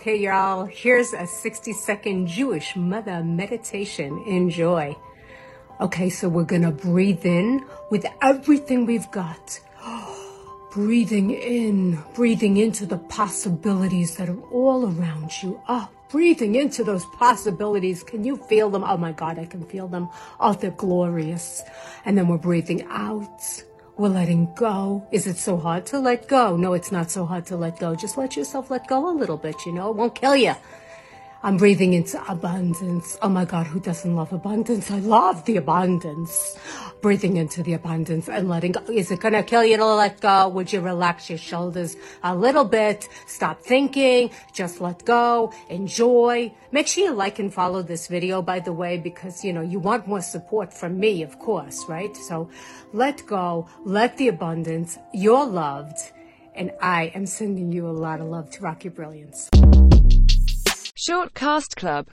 Okay, y'all, here's a 60 second Jewish mother meditation. Enjoy. Okay, so we're gonna breathe in with everything we've got. breathing in, breathing into the possibilities that are all around you. Oh, breathing into those possibilities. Can you feel them? Oh my God, I can feel them. Oh, they're glorious. And then we're breathing out we're letting go. Is it so hard to let go? No, it's not so hard to let go. Just let yourself let go a little bit, you know? It won't kill you. I'm breathing into abundance. Oh my God, who doesn't love abundance? I love the abundance. Breathing into the abundance and letting go. Is it going to kill you to let go? Would you relax your shoulders a little bit? Stop thinking. Just let go. Enjoy. Make sure you like and follow this video, by the way, because, you know, you want more support from me, of course, right? So let go. Let the abundance. You're loved. And I am sending you a lot of love to rock your brilliance. Short Cast Club